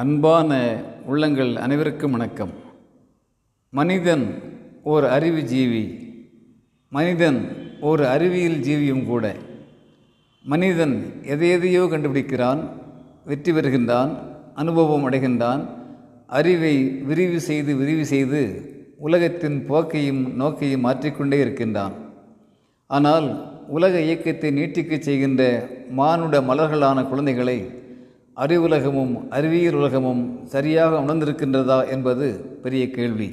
அன்பான உள்ளங்கள் அனைவருக்கும் வணக்கம். மனிதன் ஓர் அறிவு ஜீவி. மனிதன் ஒரு அறிவியல் ஜீவியும் கூட. மனிதன் எதை எதையோ கண்டுபிடிக்கிறான் வெற்றி பெறுகின்றான் அனுபவம் அடைகின்றான் அறிவை விரிவு செய்து விரிவு செய்து உலகத்தின் போக்கையும் நோக்கையும் மாற்றிக்கொண்டே இருக்கின்றான். ஆனால் உலக இயக்கத்தை நீட்டிக்கச் செய்கின்ற மானுட மலர்களான குழந்தைகளை அறிவுலகமும் அறிவியல் உலகமும் சரியாக உணர்ந்திருக்கின்றதா என்பது பெரிய கேள்வி.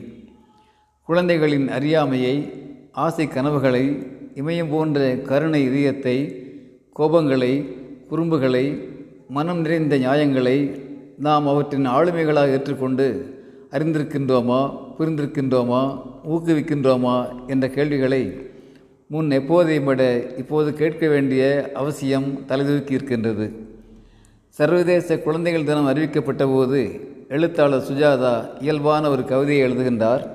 குழந்தைகளின் அறியாமையை ஆசை கனவுகளை இமயம் போன்ற கருணை இதயத்தை கோபங்களை குறும்புகளை மனம் நிறைந்த நியாயங்களை நாம் அவற்றின் ஆளுமைகளாக ஏற்றுக்கொண்டு அறிந்திருக்கின்றோமா புரிந்திருக்கின்றோமா ஊக்குவிக்கின்றோமா என்ற கேள்விகளை முன் எப்போதையும் விட இப்போது கேட்க வேண்டிய அவசியம் தலைதூக்கி இருக்கின்றது. சர்வதேச குழந்தைகள் தினம் அறிவிக்கப்பட்ட போது எழுத்தாளர் சுஜாதா இயல்பான ஒரு கவிதையை எழுதுகின்றார்.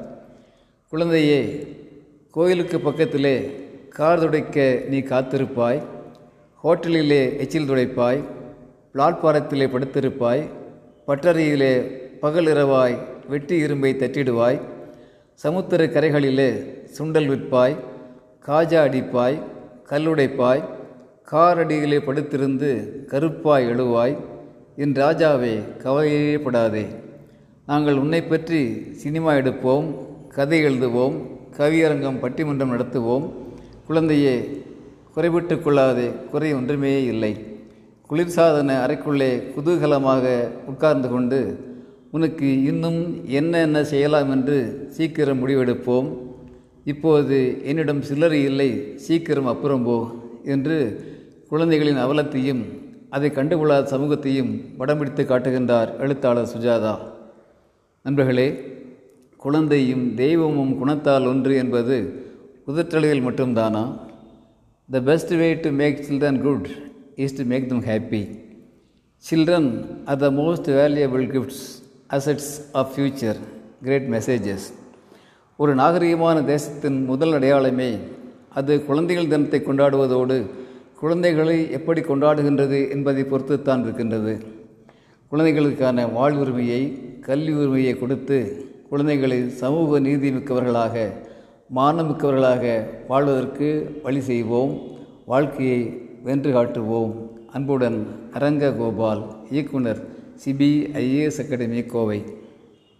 குழந்தையே கோயிலுக்கு பக்கத்திலே கார் துடைக்க நீ காத்திருப்பாய். ஹோட்டலிலே எச்சில் துடைப்பாய். பிளாட்பாரத்திலே படுத்திருப்பாய். பட்டறையிலே பகல் இரவாய் வெட்டி இரும்பை தட்டிடுவாய். சமுத்திர கரைகளிலே சுண்டல் விற்பாய். காஜா அடிப்பாய். கல்லுடைப்பாய் காரடியிலே படுத்திருந்து கருப்பாய் எழுவாய் என் ராஜாவே கவலையே படாதே. நாங்கள் உன்னை பற்றி சினிமா எடுப்போம் கதை எழுதுவோம் கவியரங்கம் பட்டிமன்றம் நடத்துவோம். குழந்தையே குறைவிட்டு கொள்ளாதே குறை ஒன்றுமே இல்லை. குளிர்சாதன அறைக்குள்ளே குதூகலமாக உட்கார்ந்து கொண்டு உனக்கு இன்னும் என்ன என்ன செய்யலாம் என்று சீக்கிரம் முடிவெடுப்போம். இப்போது என்னிடம் சில்லறை இல்லை சீக்கிரம் அப்புறம் போ என்று குழந்தைகளின் அவலத்தையும் அதை கண்டுகொள்ளாத சமூகத்தையும் படம் பிடித்து காட்டுகின்றார் எழுத்தாளர் சுஜாதா. நண்பர்களே குழந்தையும் தெய்வமும் குணத்தால் ஒன்று என்பது உதற்றலையில் மட்டும்தானா? The best way to make children good is to make them happy children are the most valuable gifts assets of future great messages ஒரு நாகரிகமான தேசத்தின் முதல் அடையாளமே அது குழந்தைகள் தினத்தை கொண்டாடுவதோடு குழந்தைகளை எப்படி கொண்டாடுகின்றது என்பதை பொறுத்துத்தான் இருக்கின்றது. குழந்தைகளுக்கான வாழ்வுரிமையை கல்வி உரிமையை கொடுத்து குழந்தைகளை சமூக நீதி மிக்கவர்களாக மானமிக்கவர்களாக வாழ்வதற்கு வழி செய்வோம் வாழ்க்கையை வென்று காட்டுவோம். அன்புடன் அரங்க கோபால் இயக்குனர் சிபிஐஏஎஸ் அகாடமி கோவை.